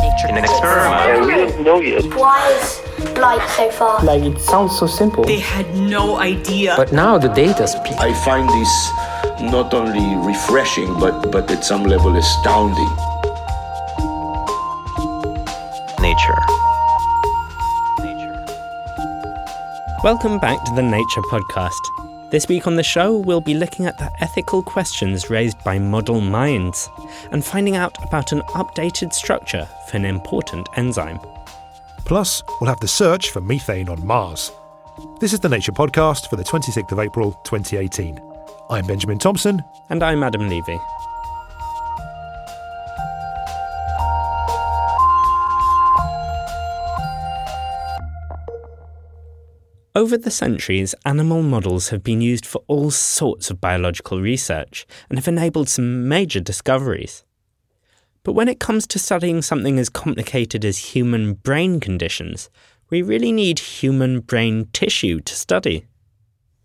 In an experiment. Yeah, we don't know yet. Why is light so far? Like it sounds so simple. They had no idea. But now the data speak. I find this not only refreshing, but, but at some level astounding. Nature. Nature. Welcome back to the Nature Podcast. This week on the show, we'll be looking at the ethical questions raised by model minds and finding out about an updated structure for an important enzyme. Plus, we'll have the search for methane on Mars. This is the Nature Podcast for the 26th of April 2018. I'm Benjamin Thompson. And I'm Adam Levy. Over the centuries, animal models have been used for all sorts of biological research and have enabled some major discoveries. But when it comes to studying something as complicated as human brain conditions, we really need human brain tissue to study.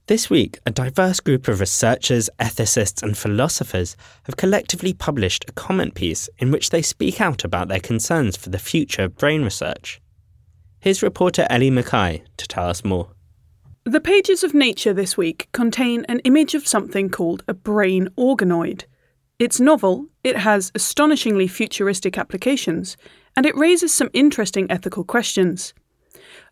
This week, a diverse group of researchers, ethicists, and philosophers have collectively published a comment piece in which they speak out about their concerns for the future of brain research. Here's reporter Ellie Mackay to tell us more. The pages of Nature this week contain an image of something called a brain organoid. It's novel, it has astonishingly futuristic applications, and it raises some interesting ethical questions.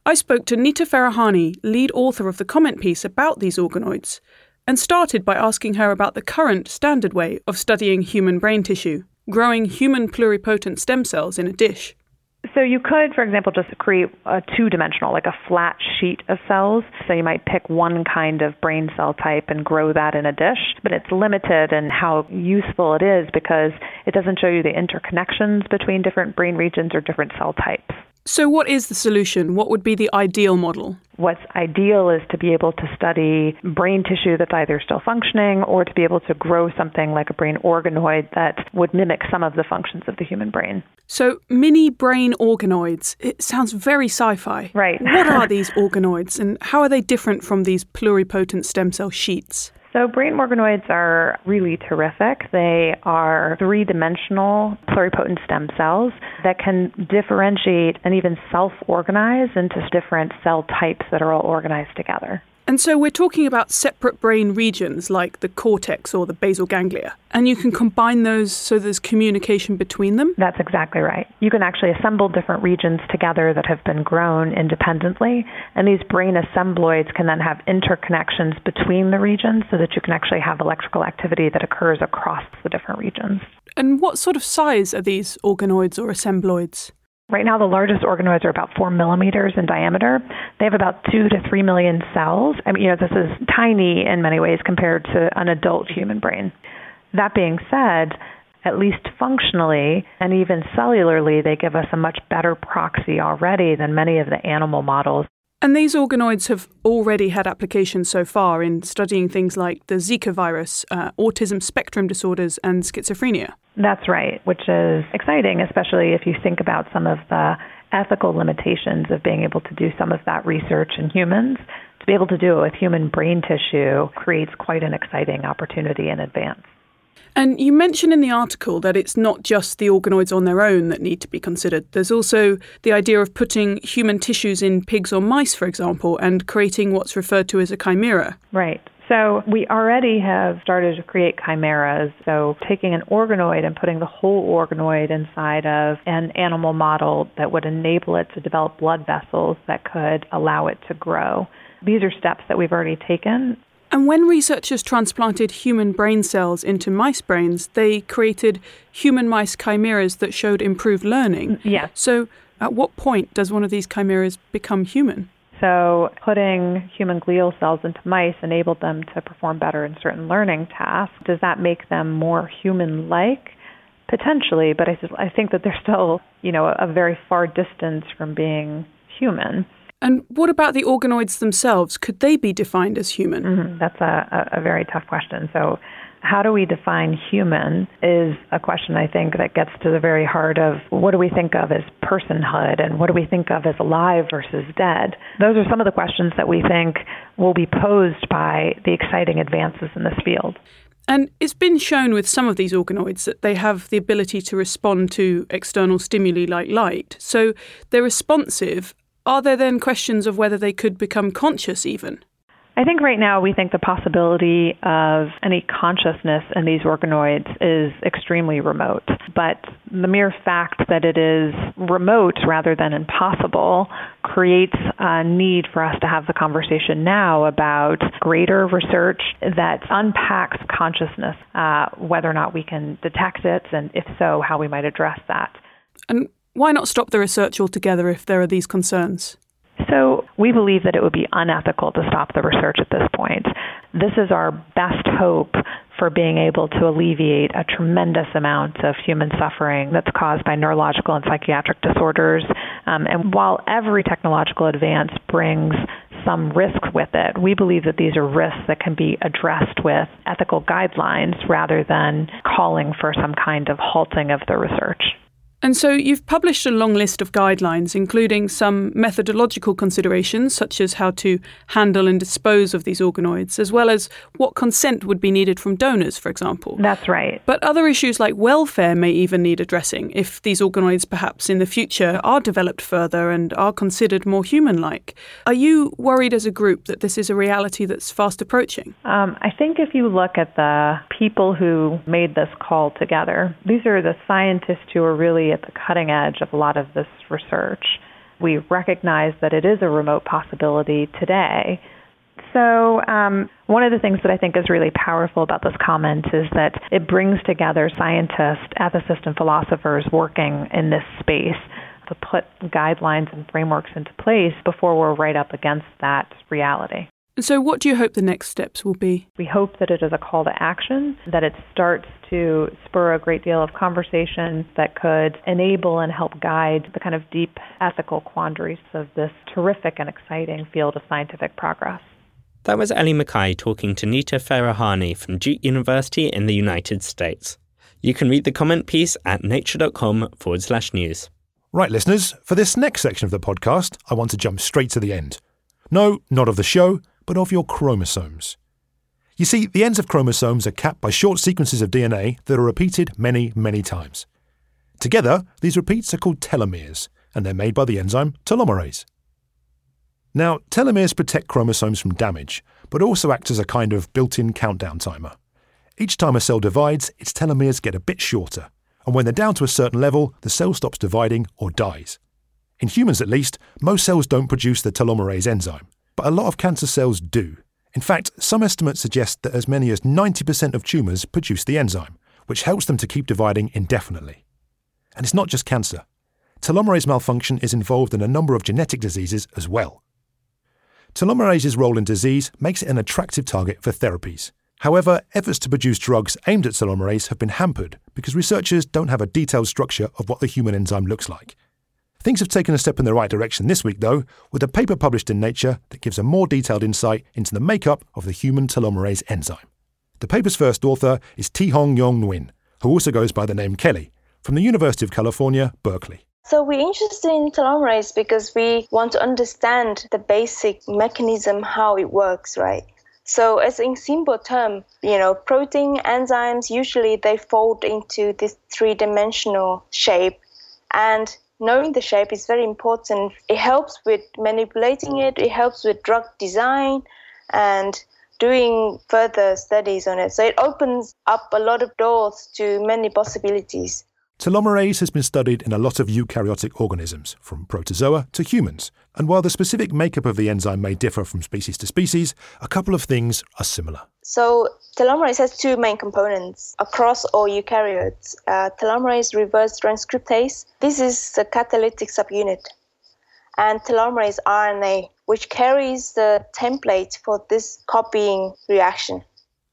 I spoke to Nita Farahany, lead author of the comment piece about these organoids, and started by asking her about the current standard way of studying human brain tissue, growing human pluripotent stem cells in a dish. So you could, for example, just create a two-dimensional, like a flat sheet of cells. So you might pick one kind of brain cell type and grow that in a dish, but it's limited in how useful it is because it doesn't show you the interconnections between different brain regions or different cell types. So, what is the solution? What would be the ideal model? What's ideal is to be able to study brain tissue that's either still functioning or to be able to grow something like a brain organoid that would mimic some of the functions of the human brain. So, mini brain organoids. It sounds very sci fi. Right. what are these organoids and how are they different from these pluripotent stem cell sheets? So, brain organoids are really terrific. They are three dimensional pluripotent stem cells that can differentiate and even self organize into different cell types that are all organized together. And so we're talking about separate brain regions like the cortex or the basal ganglia. And you can combine those so there's communication between them? That's exactly right. You can actually assemble different regions together that have been grown independently. And these brain assembloids can then have interconnections between the regions so that you can actually have electrical activity that occurs across the different regions. And what sort of size are these organoids or assembloids? Right now, the largest organoids are about four millimeters in diameter. They have about two to three million cells. I mean, you know, this is tiny in many ways compared to an adult human brain. That being said, at least functionally and even cellularly, they give us a much better proxy already than many of the animal models. And these organoids have already had applications so far in studying things like the Zika virus, uh, autism spectrum disorders, and schizophrenia. That's right, which is exciting, especially if you think about some of the ethical limitations of being able to do some of that research in humans. To be able to do it with human brain tissue creates quite an exciting opportunity in advance. And you mention in the article that it's not just the organoids on their own that need to be considered. There's also the idea of putting human tissues in pigs or mice, for example, and creating what's referred to as a chimera. Right. So we already have started to create chimeras. So taking an organoid and putting the whole organoid inside of an animal model that would enable it to develop blood vessels that could allow it to grow. These are steps that we've already taken. And when researchers transplanted human brain cells into mice brains, they created human mice chimeras that showed improved learning. Mm, yes. So at what point does one of these chimeras become human? So, putting human glial cells into mice enabled them to perform better in certain learning tasks. Does that make them more human like? Potentially, but I, I think that they're still, you know, a very far distance from being human. And what about the organoids themselves? Could they be defined as human? Mm-hmm. That's a, a, a very tough question. So, how do we define human is a question I think that gets to the very heart of what do we think of as personhood and what do we think of as alive versus dead. Those are some of the questions that we think will be posed by the exciting advances in this field. And it's been shown with some of these organoids that they have the ability to respond to external stimuli like light. So they're responsive. Are there then questions of whether they could become conscious even? I think right now we think the possibility of any consciousness in these organoids is extremely remote. But the mere fact that it is remote rather than impossible creates a need for us to have the conversation now about greater research that unpacks consciousness, uh, whether or not we can detect it, and if so, how we might address that. And why not stop the research altogether if there are these concerns? So, we believe that it would be unethical to stop the research at this point. This is our best hope for being able to alleviate a tremendous amount of human suffering that's caused by neurological and psychiatric disorders. Um, and while every technological advance brings some risk with it, we believe that these are risks that can be addressed with ethical guidelines rather than calling for some kind of halting of the research. And so you've published a long list of guidelines, including some methodological considerations, such as how to handle and dispose of these organoids, as well as what consent would be needed from donors, for example. That's right. But other issues like welfare may even need addressing if these organoids perhaps in the future are developed further and are considered more human like. Are you worried as a group that this is a reality that's fast approaching? Um, I think if you look at the people who made this call together, these are the scientists who are really at the cutting edge of a lot of this research. We recognize that it is a remote possibility today. So, um, one of the things that I think is really powerful about this comment is that it brings together scientists, ethicists, and philosophers working in this space to put guidelines and frameworks into place before we're right up against that reality. So, what do you hope the next steps will be? We hope that it is a call to action, that it starts to spur a great deal of conversation that could enable and help guide the kind of deep ethical quandaries of this terrific and exciting field of scientific progress. That was Ellie Mackay talking to Nita Farahany from Duke University in the United States. You can read the comment piece at nature.com forward slash news. Right, listeners, for this next section of the podcast, I want to jump straight to the end. No, not of the show but of your chromosomes. You see, the ends of chromosomes are capped by short sequences of DNA that are repeated many, many times. Together, these repeats are called telomeres, and they're made by the enzyme telomerase. Now, telomeres protect chromosomes from damage, but also act as a kind of built in countdown timer. Each time a cell divides, its telomeres get a bit shorter, and when they're down to a certain level, the cell stops dividing or dies. In humans, at least, most cells don't produce the telomerase enzyme, but a lot of cancer cells do. In fact, some estimates suggest that as many as 90% of tumours produce the enzyme, which helps them to keep dividing indefinitely. And it's not just cancer. Telomerase malfunction is involved in a number of genetic diseases as well. Telomerase's role in disease makes it an attractive target for therapies. However, efforts to produce drugs aimed at telomerase have been hampered because researchers don't have a detailed structure of what the human enzyme looks like. Things have taken a step in the right direction this week, though, with a paper published in Nature that gives a more detailed insight into the makeup of the human telomerase enzyme. The paper's first author is Thi Hoang Duong Nguyen, who also goes by the name Kelly, from the University of California, Berkeley. So we're interested in telomerase because we want to understand the basic mechanism, how it works, right? So as in simple term, you know, protein enzymes usually they fold into this three-dimensional shape and knowing the shape is very important. It helps with manipulating it, it helps with drug design, and doing further studies on it. So it opens up a lot of doors to many possibilities. Telomerase has been studied in a lot of eukaryotic organisms, from protozoa to humans. And while the specific makeup of the enzyme may differ from species to species, a couple of things are similar. So, telomerase has two main components across all eukaryotes. Uh, telomerase reverse transcriptase, this is the catalytic subunit, and telomerase RNA, which carries the template for this copying reaction.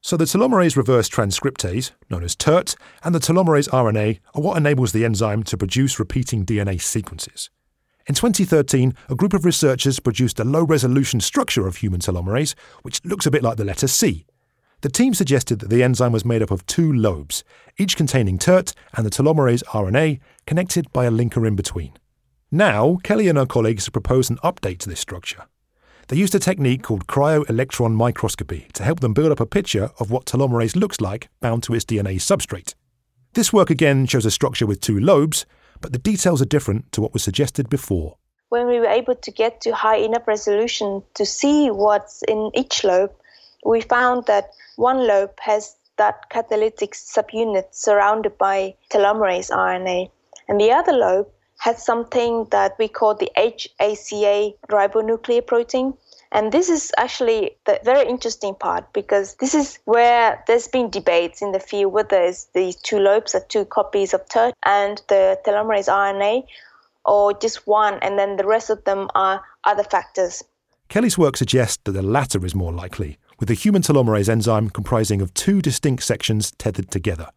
So the telomerase reverse transcriptase, known as TERT, and the telomerase RNA are what enables the enzyme to produce repeating DNA sequences. In 2013, a group of researchers produced a low resolution structure of human telomerase, which looks a bit like the letter C. The team suggested that the enzyme was made up of two lobes, each containing TERT and the telomerase RNA, connected by a linker in between. Now, Kelly and her colleagues have proposed an update to this structure. They used a technique called cryo-electron microscopy to help them build up a picture of what telomerase looks like bound to its DNA substrate. This work again shows a structure with two lobes, but the details are different to what was suggested before. When we were able to get to high enough resolution to see what's in each lobe, we found that one lobe has that catalytic subunit surrounded by telomerase RNA, and the other lobe has something that we call the HACA ribonuclear protein. And this is actually the very interesting part because this is where there's been debates in the field whether it's these two lobes are two copies of TERT and the telomerase RNA or just one and then the rest of them are other factors. Kelly's work suggests that the latter is more likely, with the human telomerase enzyme comprising of two distinct sections tethered together.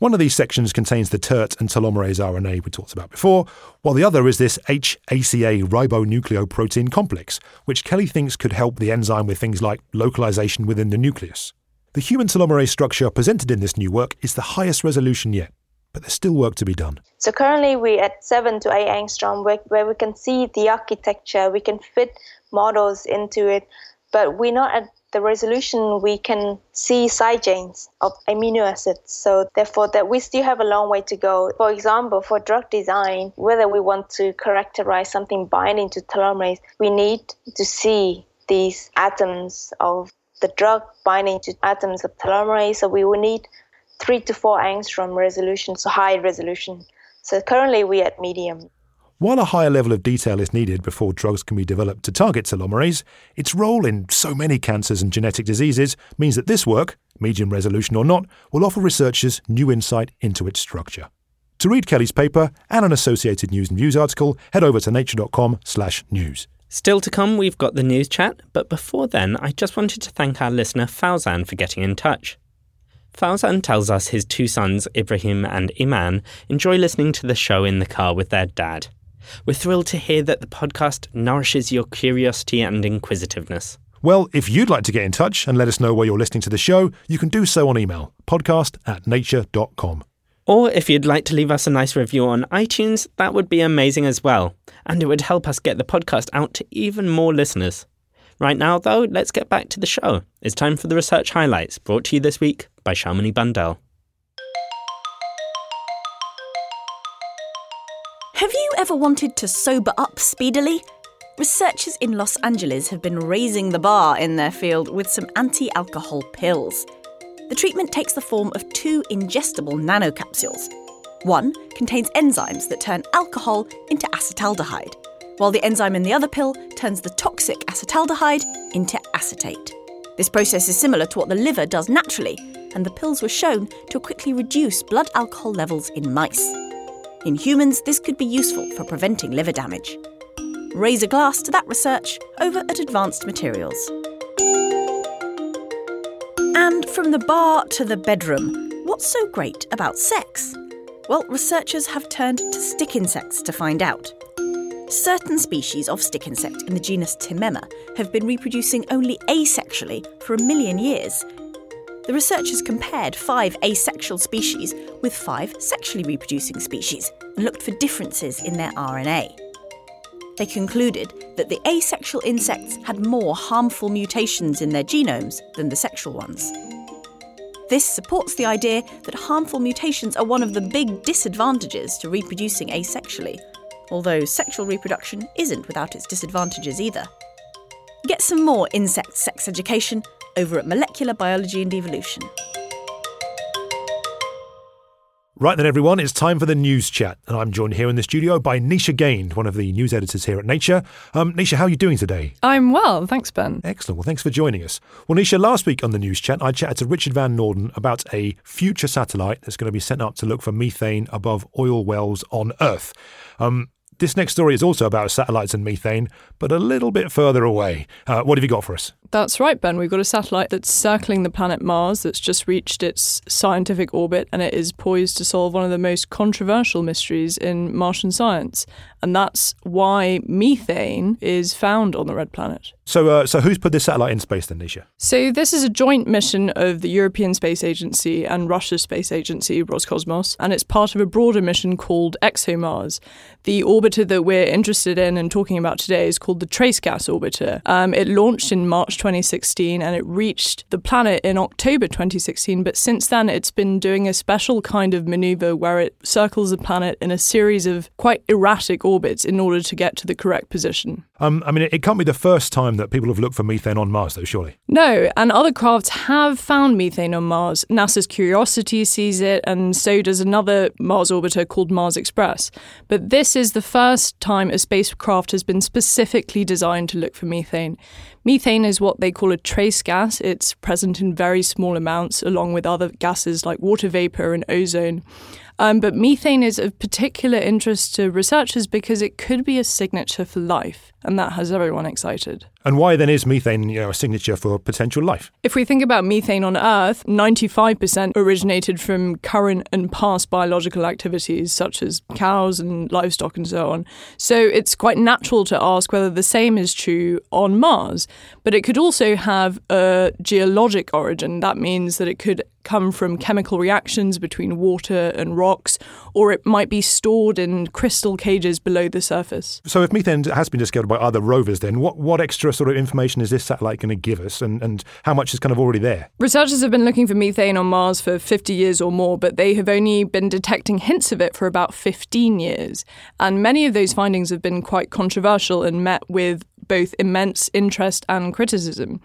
One of these sections contains the TERT and telomerase RNA we talked about before, while the other is this H/ACA ribonucleoprotein complex, which Kelly thinks could help the enzyme with things like localization within the nucleus. The human telomerase structure presented in this new work is the highest resolution yet, but there's still work to be done. So currently we're at 7 to 8 angstrom, where, where we can see the architecture, we can fit models into it, but we're not at the resolution we can see side chains of amino acids. So therefore that we still have a long way to go. For example, for drug design, whether we want to characterize something binding to telomerase, we need to see these atoms of the drug binding to atoms of telomerase. So we will need three to four angstrom resolution, so high resolution. So currently we're at medium. While a higher level of detail is needed before drugs can be developed to target telomerase, its role in so many cancers and genetic diseases means that this work, medium resolution or not, will offer researchers new insight into its structure. To read Kelly's paper and an associated news and views article, head over to nature.com/news. Still to come, we've got the news chat, but before then, I just wanted to thank our listener Fauzan for getting in touch. Fauzan tells us his two sons, Ibrahim and Iman, enjoy listening to the show in the car with their dad. We're thrilled to hear that the podcast nourishes your curiosity and inquisitiveness. Well, if you'd like to get in touch and let us know where you're listening to the show, you can do so on email podcast at nature.com. Or if you'd like to leave us a nice review on iTunes, that would be amazing as well. And it would help us get the podcast out to even more listeners. Right now, though, let's get back to the show. It's time for the research highlights, brought to you this week by Shamini Bundell. Have you ever wanted to sober up speedily? Researchers in Los Angeles have been raising the bar in their field with some anti alcohol pills. The treatment takes the form of two ingestible nanocapsules. One contains enzymes that turn alcohol into acetaldehyde, while the enzyme in the other pill turns the toxic acetaldehyde into acetate. This process is similar to what the liver does naturally, and the pills were shown to quickly reduce blood alcohol levels in mice. In humans, this could be useful for preventing liver damage. Raise a glass to that research over at Advanced Materials. And from the bar to the bedroom, what's so great about sex? Well, researchers have turned to stick insects to find out. Certain species of stick insect in the genus Timema have been reproducing only asexually for a million years, the researchers compared five asexual species with five sexually reproducing species and looked for differences in their RNA. They concluded that the asexual insects had more harmful mutations in their genomes than the sexual ones. This supports the idea that harmful mutations are one of the big disadvantages to reproducing asexually, although sexual reproduction isn't without its disadvantages either. Get some more insect sex education over at Molecular Biology and Evolution. Right then, everyone, it's time for the news chat, and I'm joined here in the studio by Nisha Gaind, one of the news editors here at Nature. Um, Nisha, how are you doing today? I'm well, thanks, Ben. Excellent. Well, thanks for joining us. Well, Nisha, last week on the news chat, I chatted to Richard Van Noorden about a future satellite that's going to be sent up to look for methane above oil wells on Earth. Um, this next story is also about satellites and methane, but a little bit further away. Uh, what have you got for us? That's right, Ben. We've got a satellite that's circling the planet Mars that's just reached its scientific orbit and it is poised to solve one of the most controversial mysteries in Martian science. And that's why methane is found on the red planet. So, uh, so who's put this satellite in space then, Nisha? So, this is a joint mission of the European Space Agency and Russia's space agency, Roscosmos, and it's part of a broader mission called ExoMars. The orbiter that we're interested in and talking about today is called the Trace Gas Orbiter. Um, it launched in March 2016 and it reached the planet in October 2016, but since then it's been doing a special kind of maneuver where it circles the planet in a series of quite erratic orbits in order to get to the correct position. Um, I mean, it, it can't be the first time that people have looked for methane on Mars, though, surely. No, and other crafts have found methane on Mars. NASA's Curiosity sees it, and so does another Mars orbiter called Mars Express. But this is the first time a spacecraft has been specifically designed to look for methane. Methane is what they call a trace gas. It's present in very small amounts, along with other gases like water vapor and ozone. Um, but methane is of particular interest to researchers because it could be a signature for life, and that has everyone excited. And why then is methane you know, a signature for potential life? If we think about methane on Earth, 95% originated from current and past biological activities such as cows and livestock and so on. So it's quite natural to ask whether the same is true on Mars. But it could also have a geologic origin. That means that it could come from chemical reactions between water and rocks, or it might be stored in crystal cages below the surface. So, if methane has been discovered by other rovers, then what, what extra sort of information is this satellite going to give us, and, and how much is kind of already there? Researchers have been looking for methane on Mars for 50 years or more, but they have only been detecting hints of it for about 15 years. And many of those findings have been quite controversial and met with both immense interest and criticism.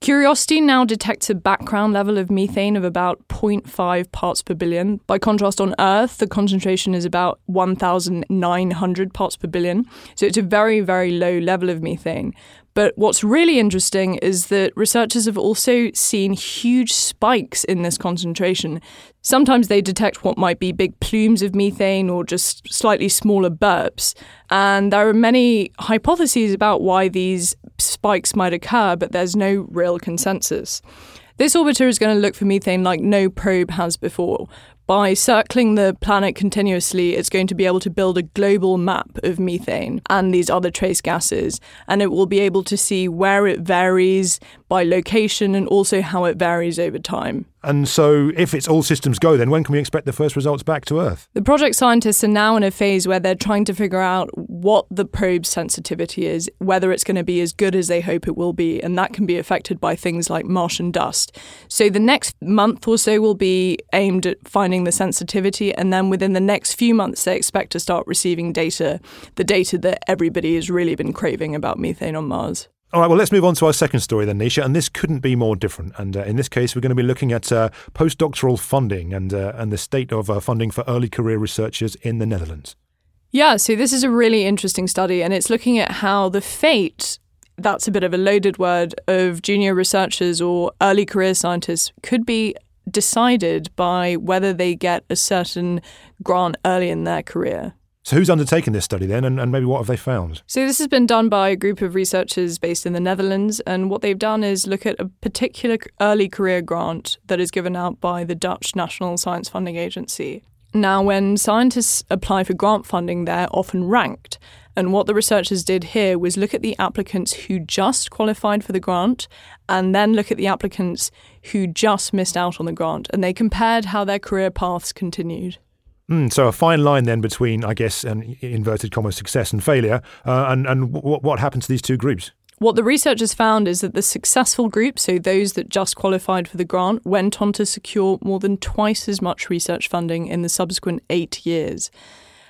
Curiosity now detects a background level of methane of about 0.5 parts per billion. By contrast, on Earth, the concentration is about 1,900 parts per billion. So it's a very, very low level of methane. But what's really interesting is that researchers have also seen huge spikes in this concentration. Sometimes they detect what might be big plumes of methane or just slightly smaller burps. And there are many hypotheses about why these spikes might occur, but there's no real consensus. This orbiter is going to look for methane like no probe has before, by circling the planet continuously, it's going to be able to build a global map of methane and these other trace gases, and it will be able to see where it varies by location and also how it varies over time. And so, if it's all systems go, then when can we expect the first results back to Earth? The project scientists are now in a phase where they're trying to figure out what the probe's sensitivity is, whether it's going to be as good as they hope it will be, and that can be affected by things like Martian dust. So, the next month or so will be aimed at finding the sensitivity, and then within the next few months, they expect to start receiving data, the data that everybody has really been craving about methane on Mars. All right, well, let's move on to our second story then, Nisha. And this couldn't be more different. And uh, in this case, we're going to be looking at uh, postdoctoral funding and, uh, and the state of uh, funding for early career researchers in the Netherlands. Yeah, so this is a really interesting study, and it's looking at how the fate that's a bit of a loaded word of junior researchers or early career scientists could be decided by whether they get a certain grant early in their career. So, who's undertaken this study then, and, and, maybe what have they found? So, this has been done by a group of researchers based in the Netherlands, and what they've done is look at a particular early career grant that is given out by the Dutch National Science Funding Agency. Now, when scientists apply for grant funding, they're often ranked. And what the researchers did here was look at the applicants who just qualified for the grant and then look at the applicants who just missed out on the grant. And they compared how their career paths continued. Mm, so a fine line then between, I guess, an inverted commas success and failure. Uh, and and w- what happened to these two groups? What the researchers found is that the successful group, so those that just qualified for the grant, went on to secure more than twice as much research funding in the subsequent eight years.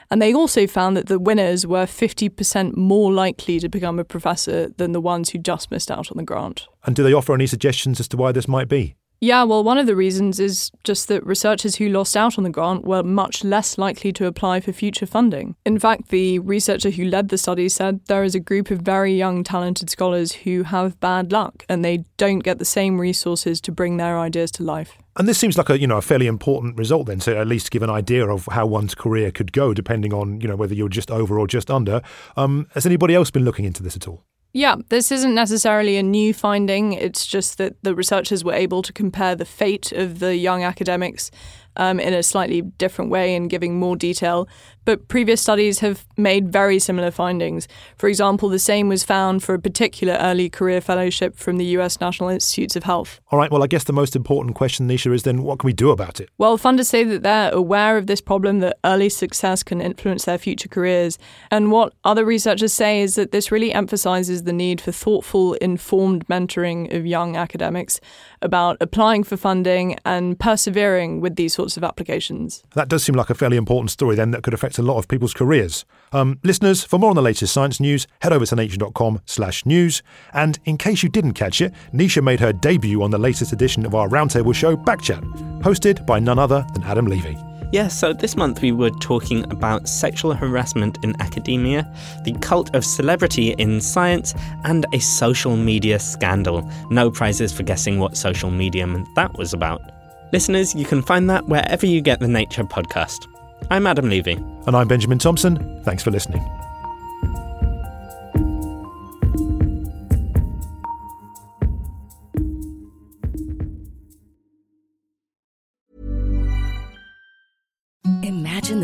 And they also found that the winners were 50% more likely to become a professor than the ones who just missed out on the grant. And do they offer any suggestions as to why this might be? Yeah, well, one of the reasons is just that researchers who lost out on the grant were much less likely to apply for future funding. In fact, the researcher who led the study said there is a group of very young, talented scholars who have bad luck and they don't get the same resources to bring their ideas to life. And this seems like a you know a fairly important result then to at least give an idea of how one's career could go depending on you know whether you're just over or just under. Um, has anybody else been looking into this at all? Yeah, this isn't necessarily a new finding. It's just that the researchers were able to compare the fate of the young academics um, in a slightly different way and giving more detail. But previous studies have made very similar findings. For example, the same was found for a particular early career fellowship from the US National Institutes of Health. All right, well, I guess the most important question, Nisha, is then what can we do about it? Well, funders say that they're aware of this problem, that early success can influence their future careers. And what other researchers say is that this really emphasizes the need for thoughtful, informed mentoring of young academics about applying for funding and persevering with these sorts of applications. That does seem like a fairly important story then that could affect a lot of people's careers. Um, listeners, for more on the latest science news, head over to nature.com slash news. And in case you didn't catch it, Nisha made her debut on the latest edition of our roundtable show, Backchat, hosted by none other than Adam Levy. Yeah, so this month we were talking about sexual harassment in academia, the cult of celebrity in science, and a social media scandal. No prizes for guessing what social medium that was about. Listeners, you can find that wherever you get the Nature podcast. I'm Adam Levy. And I'm Benjamin Thompson. Thanks for listening.